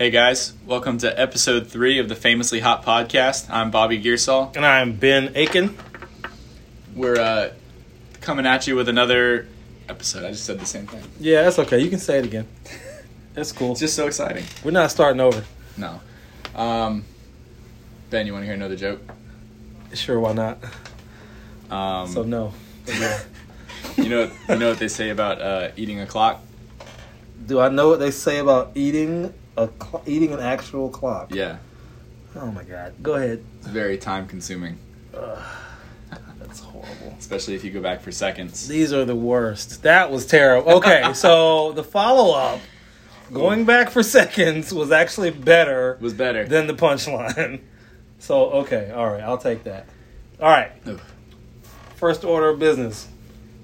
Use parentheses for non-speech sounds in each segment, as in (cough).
Hey guys, welcome to episode three of the Famously Hot podcast. I'm Bobby Gearsall. And I'm Ben Aiken. We're uh, coming at you with another episode. I just said the same thing. Yeah, that's okay. You can say it again. (laughs) That's cool. It's just so exciting. We're not starting over. No. Um, ben, you want to hear another joke? Sure, why not? Um, So no. Yeah. (laughs) you know, you know what they say about uh, eating a clock? Do I know what they say about eating a cl- eating an actual clock? Yeah, Oh my god. Go ahead. it's very time consuming, That's horrible. especially if you go back for seconds. These are the worst. That was terrible. Okay, (laughs) so the follow up, going back for seconds, was actually better was better. than the punchline. (laughs) So okay, all right, I'll take that. All right, Ugh. first order of business.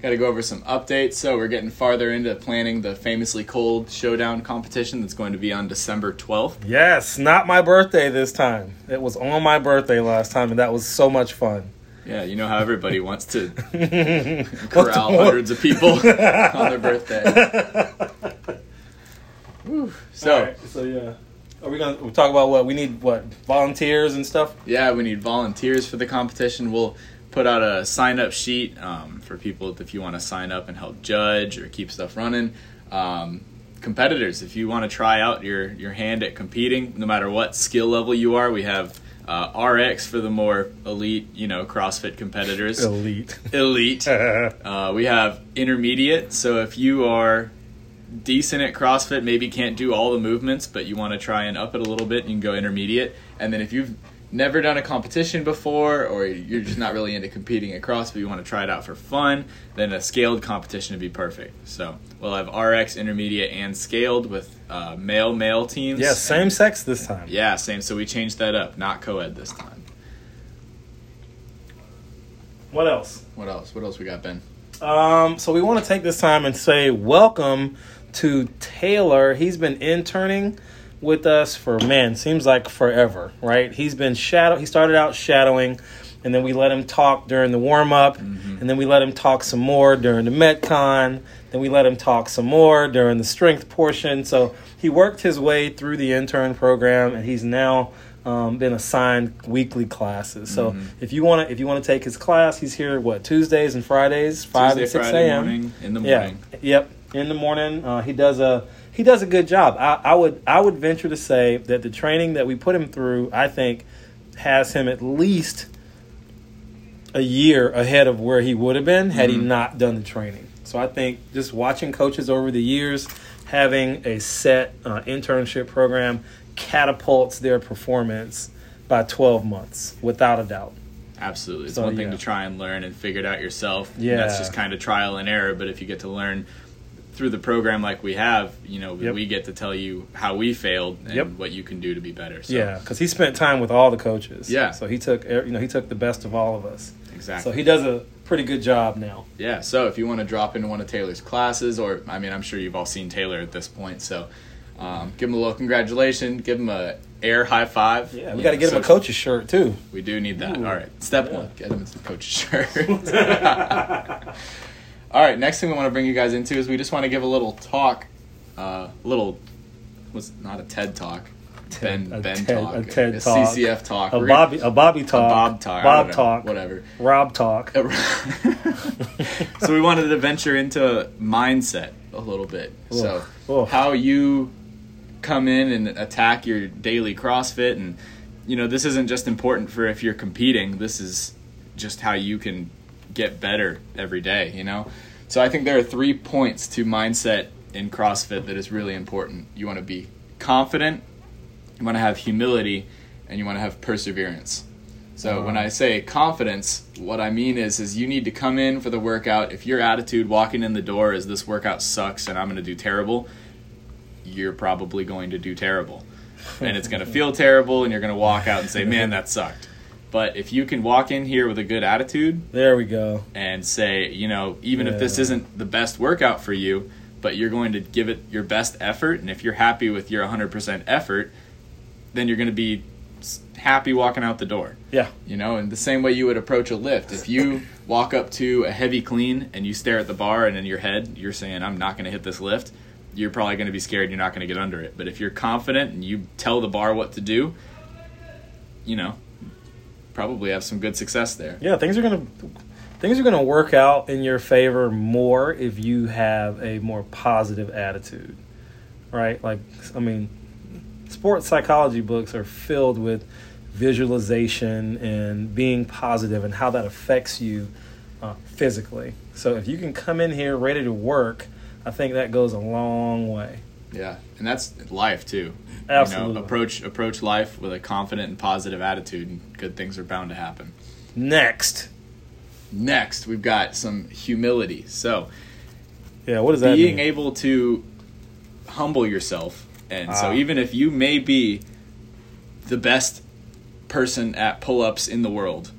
Got to go over some updates. So we're getting farther into planning the famously cold showdown competition that's going to be on December 12th. Yes, not my birthday this time. It was on my birthday last time, and that was so much fun. Yeah, you know how everybody wants to (laughs) corral the- hundreds of people (laughs) on their birthday. (laughs) So, All right, so yeah, are we gonna we talk about what we need? What volunteers and stuff? yeah, we need volunteers for the competition. We'll put out a sign up sheet um, for people if you want to sign up and help judge or keep stuff running. Um, competitors, if you want to try out your, your hand at competing, no matter what skill level you are, we have uh, RX for the more elite, you know, CrossFit competitors. Elite. Elite. (laughs) Uh, we have intermediate. So if you are decent at CrossFit, maybe can't do all the movements, but you want to try and up it a little bit, you can go intermediate. And then if you've never done a competition before, or you're just not really into competing at CrossFit, you want to try it out for fun, then a scaled competition would be perfect. So we'll have RX, intermediate, and scaled with uh, male male teams. yeah, same And- sex this time. Yeah, same. So we changed that up, not co-ed this time. What else? What else? What else we got, Ben? Um, so we want to take this time and say welcome to Taylor. He's been interning with us for man, seems like forever, right? He's been shadow. He started out shadowing, and then we let him talk during the warm up, and then we let him talk some more during the MetCon. Then we let him talk some more during the strength portion. So he worked his way through the intern program, and he's now um, been assigned weekly classes. So if you want to, if you want to take his class, he's here what Tuesdays and Fridays, five Tuesday, and six a.m. in the morning. Yeah. Yep. In the morning, uh, he does a he does a good job. I, I would I would venture to say that the training that we put him through, I think, has him at least a year ahead of where he would have been had he not done the training. So I think just watching coaches over the years, having a set uh, internship program catapults their performance by 12 months without a doubt. Absolutely. It's So, one thing yeah. to try and learn and figure it out yourself. Yeah. That's just kind of trial and error. But if you get to learn through the program like we have, you know, Yep. we get to tell you how we failed and Yep. what you can do to be better. So, Yeah, because he spent time with all the coaches. Yeah. So he took you know he took the best of all of us. Exactly. So he does a pretty good job now. yeah. So if you want to drop into one of Taylor's classes, or I mean, I'm sure you've all seen Taylor at this point. So um, give him a little congratulation. Give him a air high five. Yeah, we got to get him a coach's shirt too. We do need that. Ooh. All right. Step Yeah. one, get him the coach's shirt. (laughs) (laughs) All right. Next thing we want to bring you guys into is we just want to give a little talk, uh, little was not a TED talk, Ben a Ben TED talk, a TED talk. CCF talk, A Bobby a Bobby talk. a Bob talk, Bob know, talk. whatever. Rob talk. (laughs) so we wanted to venture into mindset a little bit. So Oof. Oof. how you come in and attack your daily CrossFit and you know this isn't just important for if you're competing. This is just how you can get better every day, you know? So I think there are three points to mindset in CrossFit that is really important. You want to be confident, you want to have humility, and you want to have perseverance. So uh-huh. when I say confidence, what I mean is is you need to come in for the workout. If your attitude walking in the door is this workout sucks and I'm going to do terrible, you're probably going to do terrible. And it's going (laughs) to feel terrible and you're going to walk out and say, "Man, that sucked." But if you can walk in here with a good attitude There we go. and say, you know, even if this isn't the best workout for you, but you're going to give it your best effort, and if you're happy with your 100% effort, then you're going to be happy walking out the door. Yeah. You know, in the same way you would approach a lift. If you (laughs) walk up to a heavy clean and you stare at the bar and in your head you're saying, I'm not going to hit this lift, you're probably going to be scared. You're not going to get under it. But if you're confident and you tell the bar what to do, you know, probably have some good success there. Yeah, things are gonna things are gonna work out in your favor more if you have a more positive attitude, right? Like, I mean, sports psychology books are filled with visualization and being positive and how that affects you uh, physically. So if you can come in here ready to work, I think that goes a long way. Yeah, and that's life too. Absolutely. You know, approach approach life with a confident and positive attitude, and good things are bound to happen. Next, Next, we've got some humility. So, yeah, what does that being mean? able to humble yourself, and so Ah. even if you may be the best person at pull-ups in the world,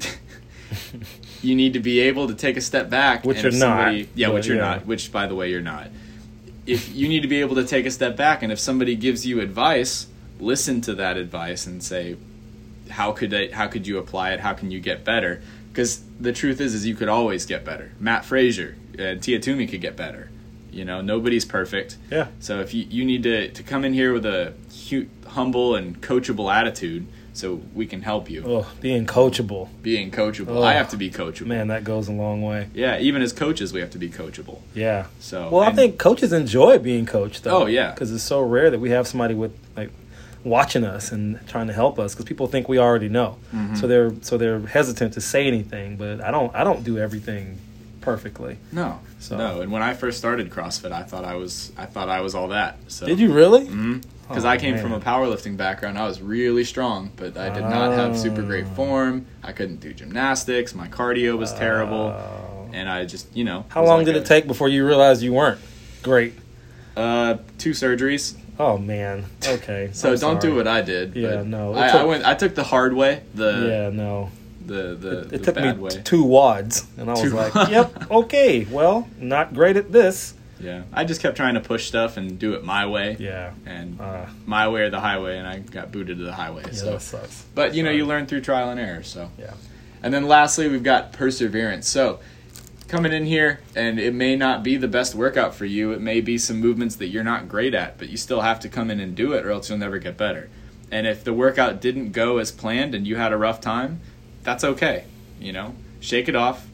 (laughs) you need to be able to take a step back. Which and you're not, somebody- Yeah, which you're yeah. not. Which, by the way, you're not. If you need to be able to take a step back, and if somebody gives you advice, listen to that advice and say, "How could I, How could you apply it? How can you get better?" Because the truth is, is you could always get better. Mat Fraser and Tia Toomey could get better. You know, nobody's perfect. yeah, So if you, you need to, to come in here with a hu- humble and coachable attitude, so we can help you. oh, being coachable, Being coachable, Oh. I have to be coachable. man, that goes a long way. Yeah, even as coaches, we have to be coachable. Yeah. So Well, I think coaches enjoy being coached, though. Oh, yeah. because it's so rare that we have somebody with like watching us and trying to help us because people think we already know, Mm-hmm. so they're so they're hesitant to say anything. But I don't I don't do everything perfectly. no, So- no. And when I first started CrossFit, I thought I was I thought I was all that. So Did you really? Because Oh, I came from a powerlifting background, I was really strong, but I did not have super great Oh. form. I couldn't do gymnastics. My cardio was terrible, Oh. and I just you know. How long like did a- it take before you realized you weren't great? Uh, two surgeries. Oh man. Okay. So I'm don't do what I did. Yeah, no, it I, I took- went. I took the hard way. The Yeah. No. the the, It the took me way. two WODs, and I was Two like, (laughs) "Yep, okay. Well, not great at this." Yeah, I just kept trying to push stuff and do it my way. Yeah. And Uh, my way or the highway, and I got booted to the highway. yeah, so, that sucks. but you know, Sorry. you learn through trial and error. So, Yeah. and then lastly, we've got perseverance. So, coming in here, and it may not be the best workout for you. It may be some movements that you're not great at, but you still have to come in and do it, or else you'll never get better. And if the workout didn't go as planned and you had a rough time, that's okay. You know, shake it off,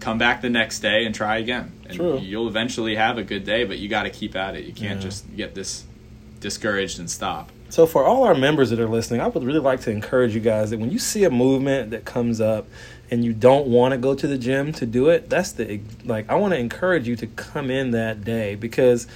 come back the next day and try again. And True. you'll eventually have a good day, but you got to keep at it. You can't Yeah. just get this discouraged and stop. So for all our members that are listening, I would really like to encourage you guys that when you see a movement that comes up and you don't want to go to the gym to do it, that's the like I want to encourage you to come in that day because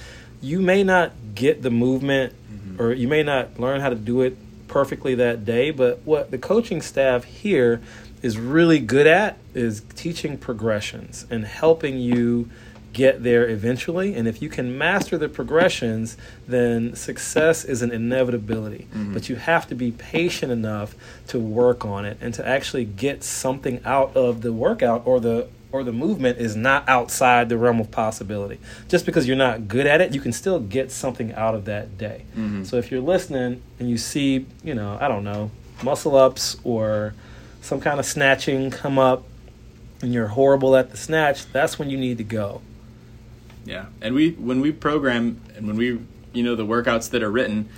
you may not get the movement mm-hmm. or you may not learn how to do it perfectly that day, but what the coaching staff here is really good at is teaching progressions and helping you get there eventually. And if you can master the progressions, then success is an inevitability. Mm-hmm. But you have to be patient enough to work on it and to actually get something out of the workout or the or the movement is not outside the realm of possibility. Just because you're not good at it, you can still get something out of that day. Mm-hmm. So if you're listening and you see, you know, I don't know, muscle ups or some kind of snatching come up and you're horrible at the snatch, that's when you need to go. Yeah, and we when we program and when we you know the workouts that are written,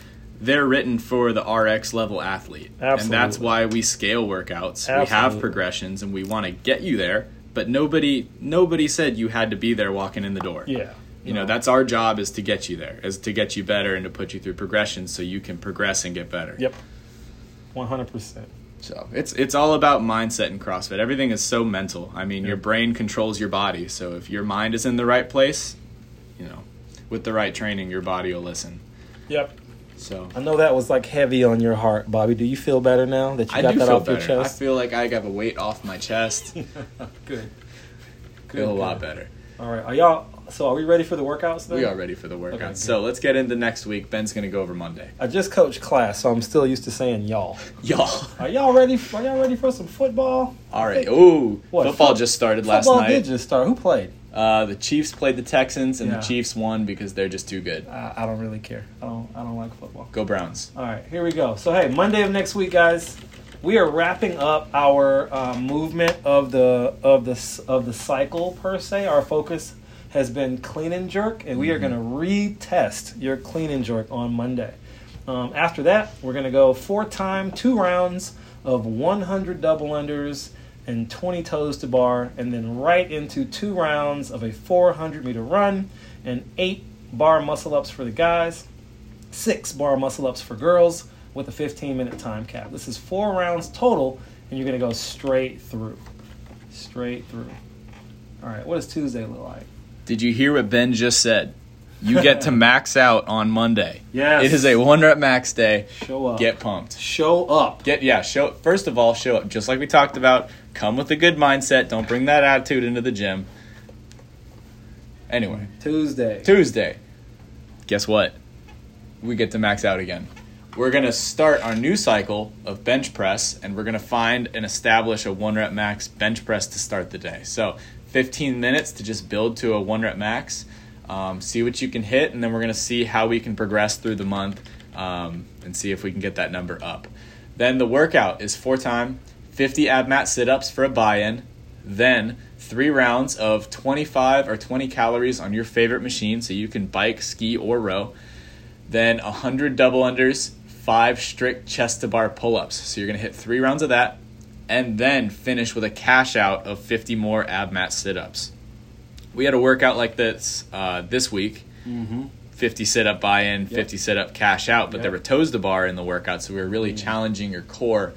they're written for the RX level athlete, and that's why we scale workouts. We have progressions, and we want to get you there. But nobody nobody said you had to be there walking in the door. Yeah. You know, that's our job is to get you there, is to get you better and to put you through progressions so you can progress and get better. Yep. 100%. So it's it's all about mindset in CrossFit. Everything is so mental. I mean, your brain controls your body. So if your mind is in the right place, you know, with the right training, your body will listen. Yep. So I know that was like heavy on your heart, Bobby. Do you feel better now that you I got that off better. your chest? I feel like I have a weight off my chest. (laughs) good. feel a lot better. All right. Are y'all so are we ready for the workouts then? We are ready for the workouts. Okay, so let's get into next week. Ben's gonna go over Monday. I just coached class, so I'm still used to saying y'all. (laughs) Y'all. Are y'all ready? Are y'all ready for some football? All right. Ooh, What, football foot- just started last football night. did just start. Who played? Uh, the Chiefs played the Texans, and Yeah. the Chiefs won because they're just too good. I, I don't really care. I don't. I don't like football. Go Browns. All right, here we go. So hey, Monday of next week, guys, we are wrapping up our uh, movement of the of the of the cycle per se. Our focus has been clean and jerk, and we are going to retest your clean and jerk on Monday. Um, after that, we're going to go for time, two rounds of 100 double unders and 20 toes to bar, and then right into two rounds of a 400 meter run and eight bar muscle ups for the guys, six bar muscle ups for girls with a 15 minute time cap. This is four rounds total, and you're going to go straight through. Straight through. All right, what does Tuesday look like? Did you hear what Ben just said? You get to max out on Monday. Yes. It is a one rep max day. Show up. Get pumped. Show up. Get yeah, show first of all, show up. Just like we talked about, come with a good mindset. Don't bring that attitude into the gym. Anyway, Tuesday. Tuesday. Guess what? We get to max out again. We're gonna start our new cycle of bench press, and we're gonna find and establish a one rep max bench press to start the day. So, 15 minutes to just build to a one rep max. Um, see what you can hit, and then we're gonna see how we can progress through the month um, and see if we can get that number up. Then the workout is for time, 50 ab mat sit ups for a buy in. Then three rounds of 25 or 20 calories on your favorite machine, so you can bike, ski, or row. Then 100 double unders, five strict chest to bar pull ups. So you're gonna hit three rounds of that, and then finish with a cash out of 50 more ab mat sit ups. We had a workout like this uh, this week. Mm-hmm. 50 sit up buy in, 50 sit up cash out, but there were toes to bar in the workout, so we were really challenging your core.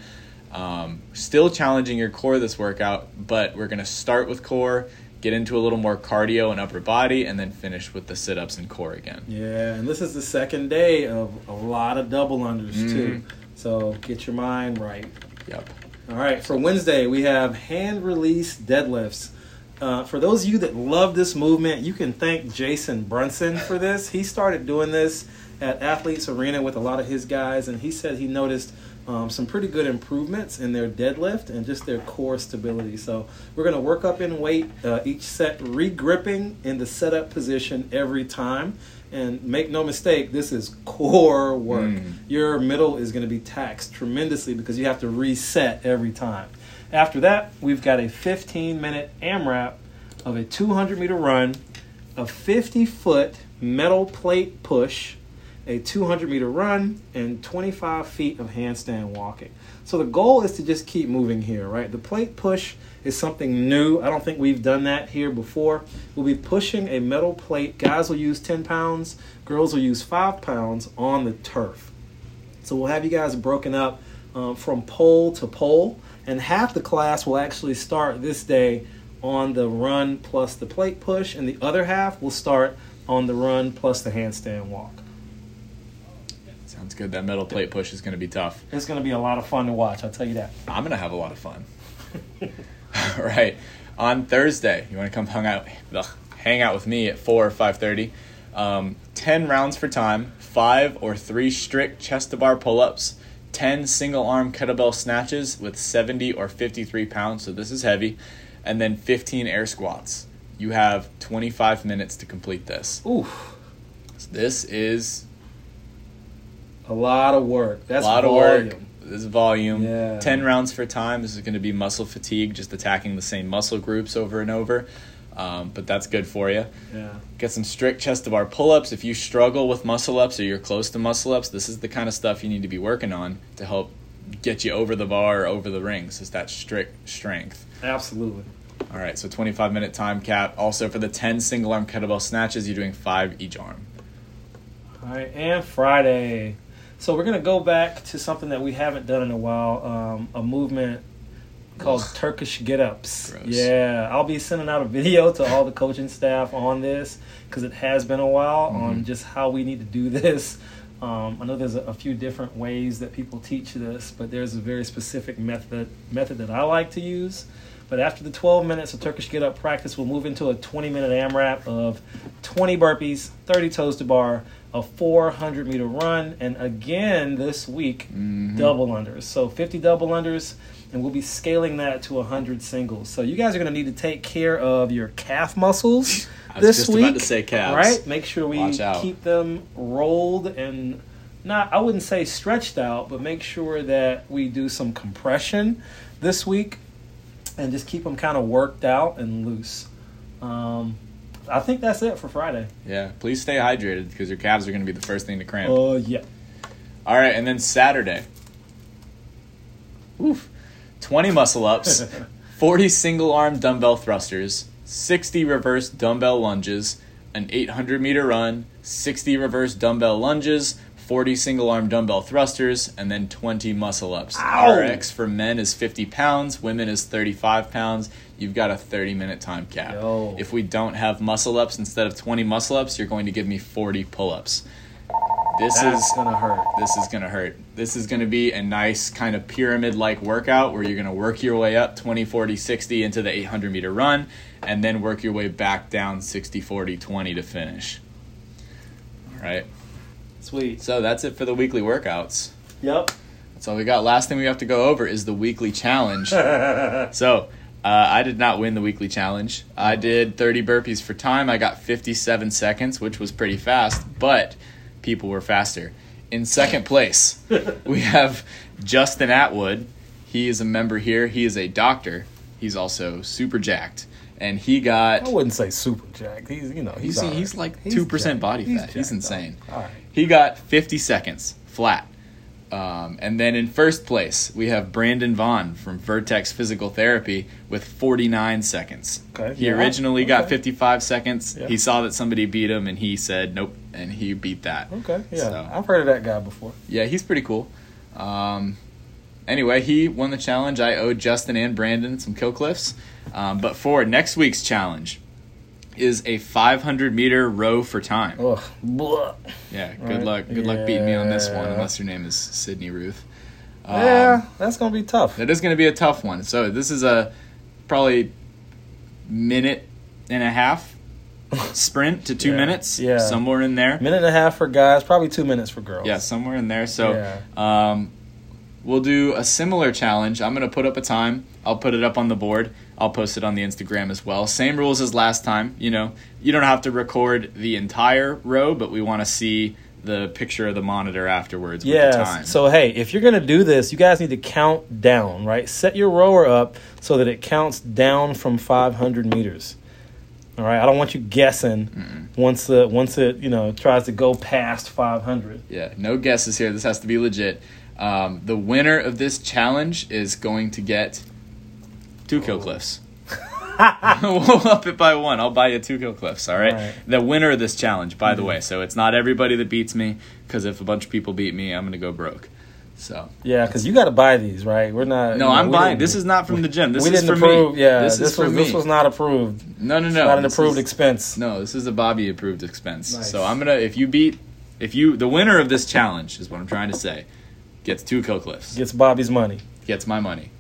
Um, still challenging your core this workout, but we're going to start with core, get into a little more cardio and upper body, and then finish with the sit ups and core again. Yeah, and this is the second day of a lot of double unders too. Mhm. So get your mind right. Yep. All right, for Wednesday we have hand release deadlifts. Uh, for those of you that love this movement, you can thank Jason Brunson for this. He started doing this at Athletes Arena with a lot of his guys, and he said he noticed um, some pretty good improvements in their deadlift and just their core stability. So we're going to work up in weight uh, each set, re-gripping in the setup position every time. And make no mistake, this is core work. Mm. Your middle is going to be taxed tremendously because you have to reset every time. After that, we've got a 15 minute AMRAP of a 200 meter run, a 50 foot metal plate push, a 200 meter run, and 25 feet of handstand walking. So the goal is to just keep moving here, right? The plate push is something new. I don't think we've done that here before. We'll be pushing a metal plate. Guys will use 10 pounds, girls will use 5 pounds on the turf. So we'll have you guys broken up um, from pole to pole, and half the class will actually start this day on the run plus the plate push, and the other half will start on the run plus the handstand walk. Sounds good. That metal plate push is going to be tough. It's going to be a lot of fun to watch, I'll tell you that. I'm going to have a lot of fun. (laughs) (laughs) All right. On Thursday, you want to come hang out, ugh, hang out with me at 4 or 5.30. Um, 10 rounds for time, 5 or 3 strict chest to bar pull-ups, 10 single arm kettlebell snatches with 70 or 53 pounds, so this is heavy, and then 15 air squats. You have 25 minutes to complete this. Oof, This is a lot of work. That's a lot volume. of work. This is volume. Yeah. 10 rounds for time. This is going to be muscle fatigue, just attacking the same muscle groups over and over. Um, but that's good for you. Yeah. Get some strict chest to bar pull ups. If you struggle with muscle ups or you're close to muscle ups, this is the kind of stuff you need to be working on to help get you over the bar or over the rings. Is that strict strength. Absolutely. All right, so 25 minute time cap. Also, for the 10 single arm kettlebell snatches, you're doing five each arm. All right, and Friday. So we're gonna go back to something that we haven't done in a while. Um, a movement called. Turkish Get Ups. Gross. Yeah, I'll be sending out a video to all the coaching staff on this because it has been a while on Mhm. just how we need to do this. Um, I know there's a, a few different ways that people teach this, but there's a very specific method method that I like to use. But after the 12 minutes of Turkish Get Up practice, we'll move into a 20 minute AMRAP of 20 burpees, 30 toes to bar, a 400 meter run, and again this week, Mhm. double unders. So 50 double unders, and we'll be scaling that to 100 singles. So you guys are going to need to take care of your calf muscles (laughs) I was this just week. about to say calves. Right? Make sure we keep them rolled and not, I wouldn't say stretched out, but make sure that we do some compression this week and just keep them kind of worked out and loose. Um, I think that's it for Friday. Yeah, please stay hydrated because your calves are going to be the first thing to cramp. Oh yeah. All right, and then Saturday. Oof. 20 muscle ups, (laughs) 40 single arm dumbbell thrusters, 60 reverse dumbbell lunges, an 800 meter run, 60 reverse dumbbell lunges, 40 single arm dumbbell thrusters, and then 20 muscle ups. Ow. RX for men is 50 pounds, women is 35 pounds. You've got a 30 minute time cap. Yo. If we don't have muscle ups instead of 20 muscle ups, you're going to give me 40 pull ups. This That's is gonna hurt. this is going to hurt. This is going to be a nice kind of pyramid like workout where you're going to work your way up 20, 40, 60 into the 800 meter run and then work your way back down 60, 40, 20 to finish. All right. Sweet. So that's it for the weekly workouts. Yep. That's all we got. Last thing we have to go over is the weekly challenge. (laughs) So, uh, I did not win the weekly challenge. I did 30 burpees for time. I got 57 seconds, which was pretty fast, but people were faster. In second place, (laughs) we have Justin Atwood. He is a member here. He is a doctor. He's also super jacked. And he got. I wouldn't say super jacked. He's you know he's He's, all right. he's like He's 2% jacked. body He's fat. He's jacked, insane. though. All right. He got 50 seconds flat. Um, and then in first place, we have Brandon Vaughn from Vertex Physical Therapy with 49 seconds. Okay, He yeah, originally got 55 seconds. Yeah. He saw that somebody beat him and he said nope, and he beat that. Okay. Yeah. So- I've heard of that guy before. Yeah, he's pretty cool. Um, anyway, he won the challenge. I owed Justin and Brandon some kill cliffs. Um, but for next week's challenge is a 500 meter row for time. Ugh. Yeah, good Right. luck. Good luck beating me on this one, unless your name is Sydney Ruth. Um, yeah, that's gonna be tough. that is to be a tough one. So this is a probably minute and a half (laughs) sprint to two Yeah. minutes. Yeah. somewhere in there. Minute and a half for guys, probably two minutes for girls. Yeah, somewhere in there. So Yeah. um, we'll do a similar challenge. I'm to put up a time. I'll put it up on the board. I'll post it on the Instagram as well. Same rules as last time. You know, you don't have to record the entire row, but we want to see the picture of the monitor afterwards with. Yeah. So hey, if you're gonna do this, you guys need to count down, right? Set your rower up so that it counts down from 500 meters. All right. I don't want you guessing once the once it you know tries to go past 500. Yeah, no guesses here. This has to be legit. Um, the winner of this challenge is going to get two kill cliffs. (laughs) we'll up it by one. I'll buy you two kill cliffs. All right? All right. The winner of this challenge, by the mm-hmm. way. So it's not everybody that beats me, because if a bunch of people beat me, I'm gonna go broke. So Yeah, because you got to buy these, right? We're not. no, you know, I'm buying. This is not from the gym. This we is didn't for approve. me. Yeah, this, this, is for me. this was not approved. no, no, no. not an approved is- expense. No, this is a Bobby approved expense. Nice. So I'm gonna if you beat if you the winner of this challenge is what I'm trying to say gets two kill cliffs. Gets Bobby's money. Gets my money.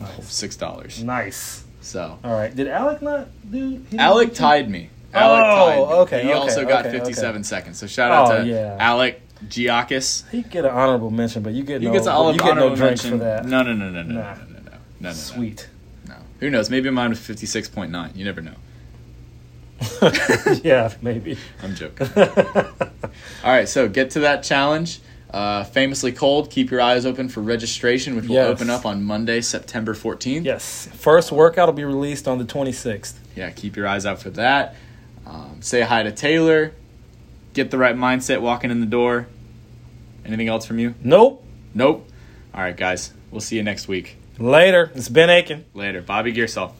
Nice. Six dollars. Nice. So All right. Did Alec not do? Alec tied me. Oh, Alec Oh, tied me. okay, He okay, also got okay, 57 seconds. So shout out Oh, to yeah. Alec Giakis. He get an honorable mention, but you get He no. gets an you get no honorable mention. No, no, no, no, no, Nah. no, no, no, no, no, no. Sweet. No. Who knows? Maybe mine was 56.9. You never know. (laughs) yeah, maybe. I'm joking. (laughs) All right, so get to that challenge. Uh, famously cold. Keep your eyes open for registration, which will Yes. open up on Monday, September 14th. yes. First workout will be released on the 26th. Yeah, keep your eyes out for that. Um, say hi to Taylor. Get the right mindset walking in the door. Anything else from you? Nope. Nope. All right, guys. We'll see you next week. Later. It's Ben Aiken. Later. Bobby Gearsall.